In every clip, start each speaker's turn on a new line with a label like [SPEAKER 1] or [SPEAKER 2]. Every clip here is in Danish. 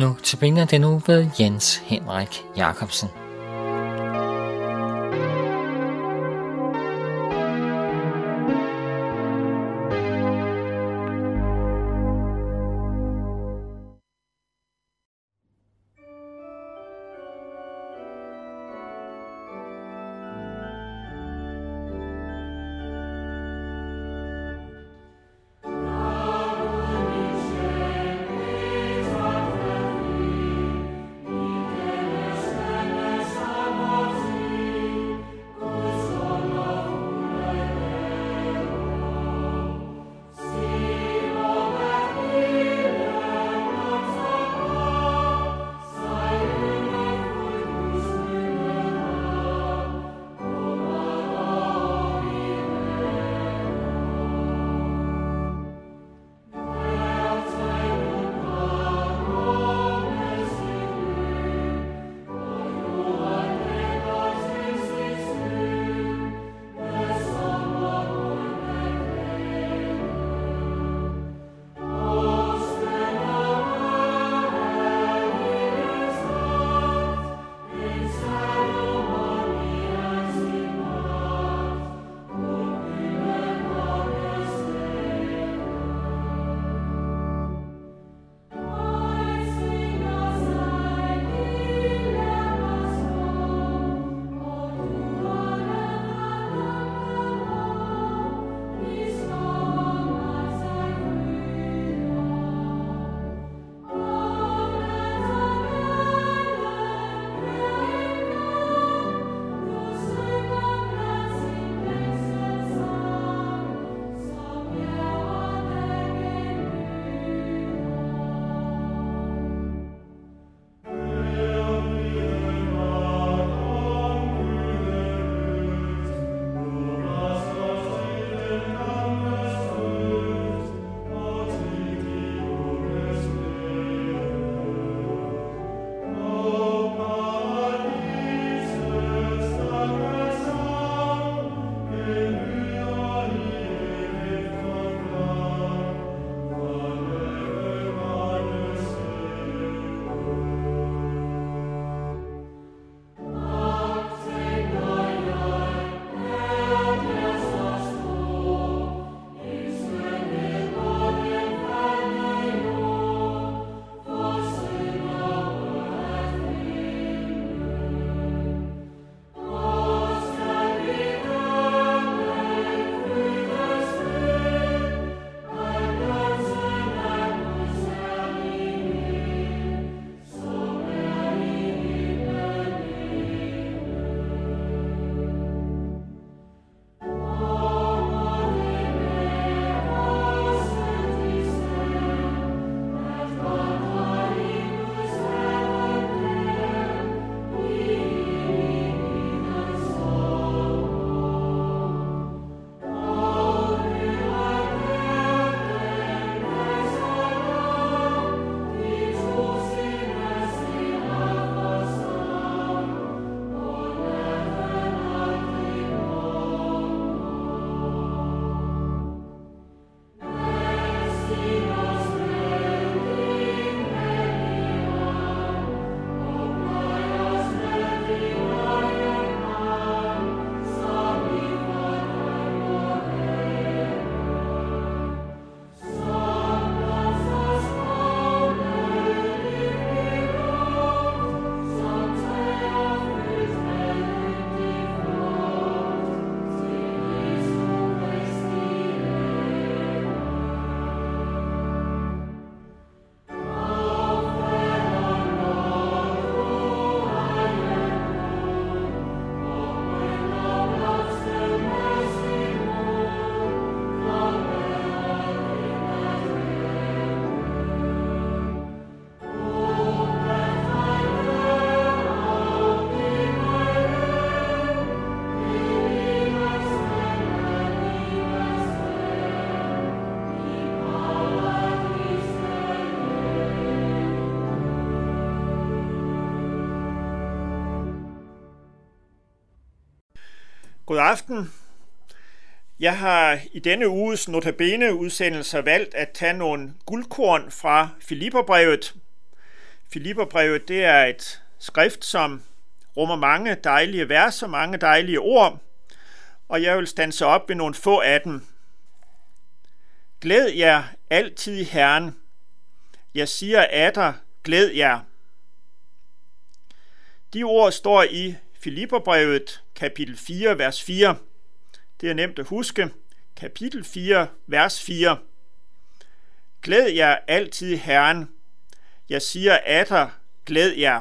[SPEAKER 1] Nu tilbage den nu ved Jens Henrik Jacobsen.
[SPEAKER 2] God aften. Jeg har i denne uges notabene udsendelser valgt at tage nogle guldkorn fra Filipperbrevet. Filipperbrevet det er et skrift, som rummer mange dejlige vers og mange dejlige ord, og jeg vil stanse op ved nogle få af dem. Glæd jer altid i Herren. Jeg siger af dig, glæd jer. De ord står i Filipperbrevet, kapitel 4, vers 4. Det er nemt at huske. Kapitel 4, vers 4. Glæd jer altid Herren. Jeg siger af dig, glæd jer.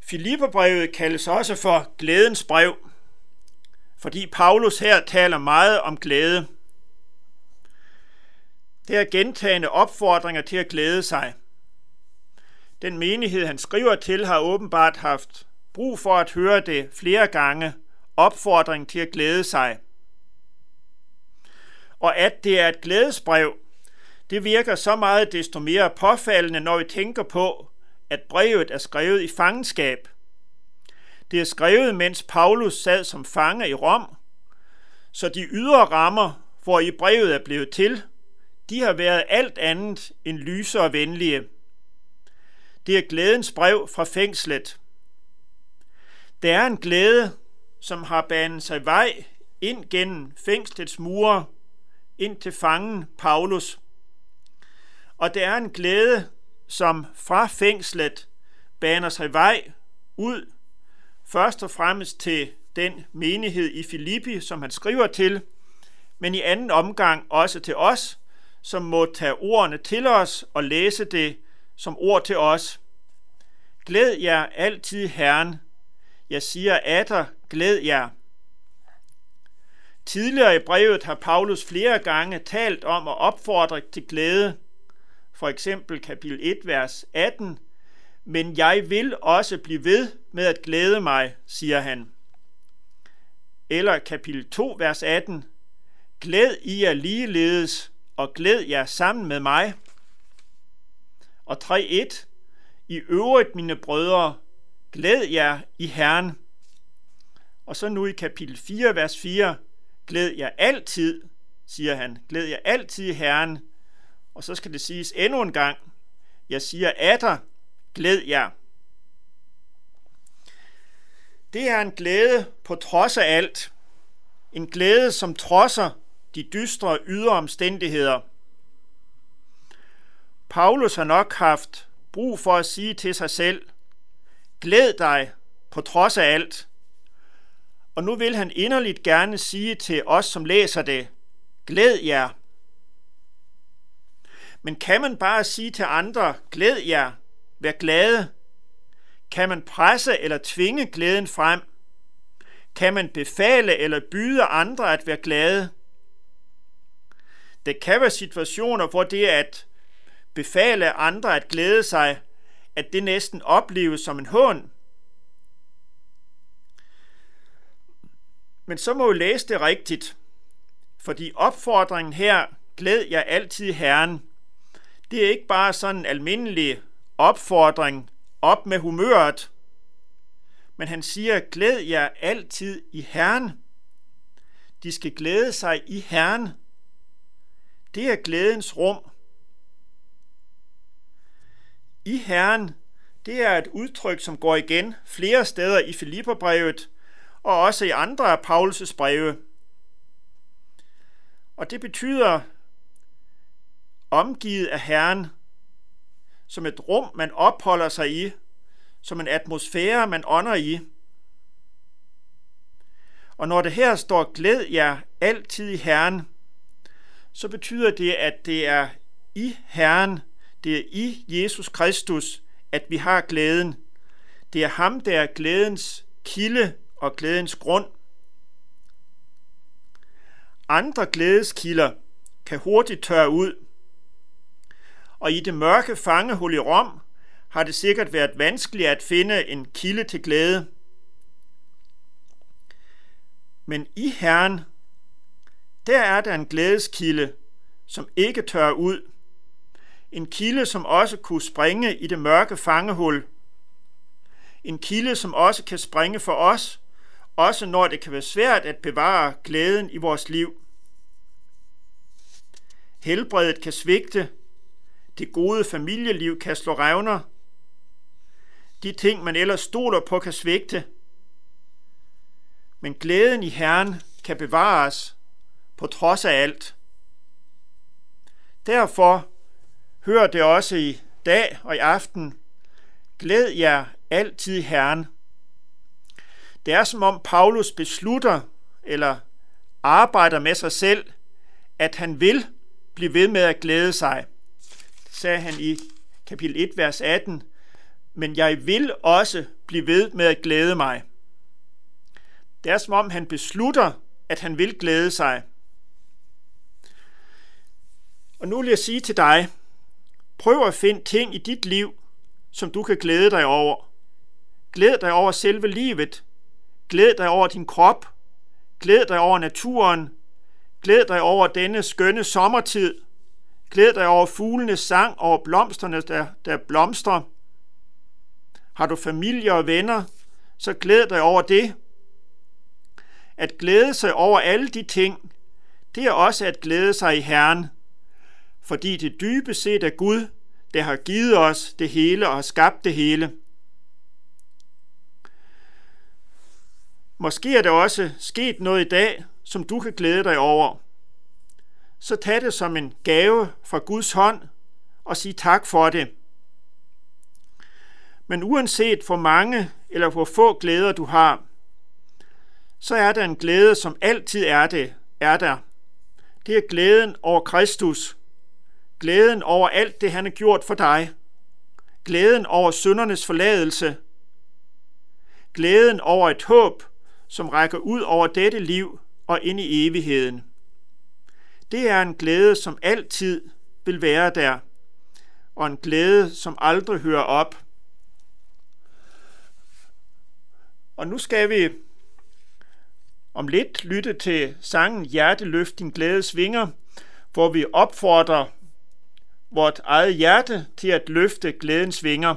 [SPEAKER 2] Filipperbrevet kaldes også for glædens brev, fordi Paulus her taler meget om glæde. Det er gentagende opfordringer til at glæde sig. Den menighed, han skriver til, har åbenbart haft brug for at høre det flere gange, opfordring til at glæde sig. Og at det er et glædesbrev, det virker så meget desto mere påfaldende, når vi tænker på, at brevet er skrevet i fangenskab. Det er skrevet, mens Paulus sad som fange i Rom, så de ydre rammer, hvor i brevet er blevet til, de har været alt andet end lyse og venlige. Det er glædens brev fra fængslet. Der er en glæde, som har banet sig vej ind gennem fængslets mure, ind til fangen Paulus. Og der er en glæde, som fra fængslet baner sig vej ud, først og fremmest til den menighed i Filippi, som han skriver til, men i anden omgang også til os, som må tage ordene til os og læse det som ord til os. Glæd jer altid Herren. Jeg siger atter, glæd jer. Tidligere i brevet har Paulus flere gange talt om at opfordre til glæde. For eksempel kapitel 1, vers 18. Men jeg vil også blive ved med at glæde mig, siger han. Eller kapitel 2, vers 18. Glæd I jer ligeledes, og glæd jer sammen med mig. Og 3.1. I øvrigt, mine brødre, glæd jer i Herren. Og så nu i kapitel 4, vers 4. Glæd jer altid, siger han. Glæd jer altid i Herren. Og så skal det siges endnu en gang. Jeg siger atter, glæd jer. Det er en glæde på trods af alt. En glæde, som trodser de dystre ydre omstændigheder. Paulus har nok haft brug for at sige til sig selv, glæd dig på trods af alt. Og nu vil han inderligt gerne sige til os, som læser det, glæd jer. Men kan man bare sige til andre, glæd jer, vær glade? Kan man presse eller tvinge glæden frem? Kan man befale eller byde andre at være glade? Der kan være situationer, hvor det at befale andre at glæde sig, at det næsten opleves som en hån. Men så må vi læse det rigtigt, fordi opfordringen her, glæd jer altid Herren, det er ikke bare sådan en almindelig opfordring, op med humøret, men han siger, glæd jer altid i Herren. De skal glæde sig i Herren. Det er glædens rum. I Herren, det er et udtryk, som går igen flere steder i Filipperbrevet og også i andre af Paulus' breve. Og det betyder omgivet af Herren, som et rum, man opholder sig i, som en atmosfære, man ånder i. Og når det her står, glæd jer altid i Herren, så betyder det, at det er i Herren, det er i Jesus Kristus, at vi har glæden. Det er ham, der er glædens kilde og glædens grund. Andre glædeskilder kan hurtigt tørre ud, og i det mørke fangehul i Rom har det sikkert været vanskeligt at finde en kilde til glæde. Men i Herren, der er der en glædeskilde, som ikke tørrer ud. En kilde, som også kunne springe i det mørke fangehul. En kilde, som også kan springe for os, også når det kan være svært at bevare glæden i vores liv. Helbredet kan svigte, Det gode familieliv kan slå revner. De ting, man ellers stoler på, kan svigte. Men glæden i Herren kan bevares på trods af alt. Derfor hører det også i dag og i aften. Glæd jer altid Herren. Det er som om Paulus beslutter eller arbejder med sig selv, at han vil blive ved med at glæde sig. Det sagde han i kapitel 1, vers 18. Men jeg vil også blive ved med at glæde mig. Det er som om han beslutter, at han vil glæde sig. Og nu vil jeg sige til dig, prøv at finde ting i dit liv, som du kan glæde dig over. Glæd dig over selve livet. Glæd dig over din krop. Glæd dig over naturen. Glæd dig over denne skønne sommertid. Glæd dig over fuglenes sang, over blomsterne, der, der blomstrer. Har du familie og venner, så glæd dig over det. At glæde sig over alle de ting, det er også at glæde sig i Herren, fordi det dybest set er Gud, der har givet os det hele og har skabt det hele. Måske er der også sket noget i dag, som du kan glæde dig over. Så tag det som en gave fra Guds hånd og sig tak for det. Men uanset hvor mange eller hvor få glæder du har, så er der en glæde, som altid er det, er der. Det er glæden over Kristus. Glæden over alt det, han har gjort for dig. Glæden over syndernes forladelse. Glæden over et håb, som rækker ud over dette liv og ind i evigheden. Det er en glæde, som altid vil være der, og en glæde, som aldrig hører op. Og nu skal vi om lidt lytte til sangen Hjerteløft din glædes vinger, hvor vi opfordrer vort eget hjerte til at løfte glædens vinger.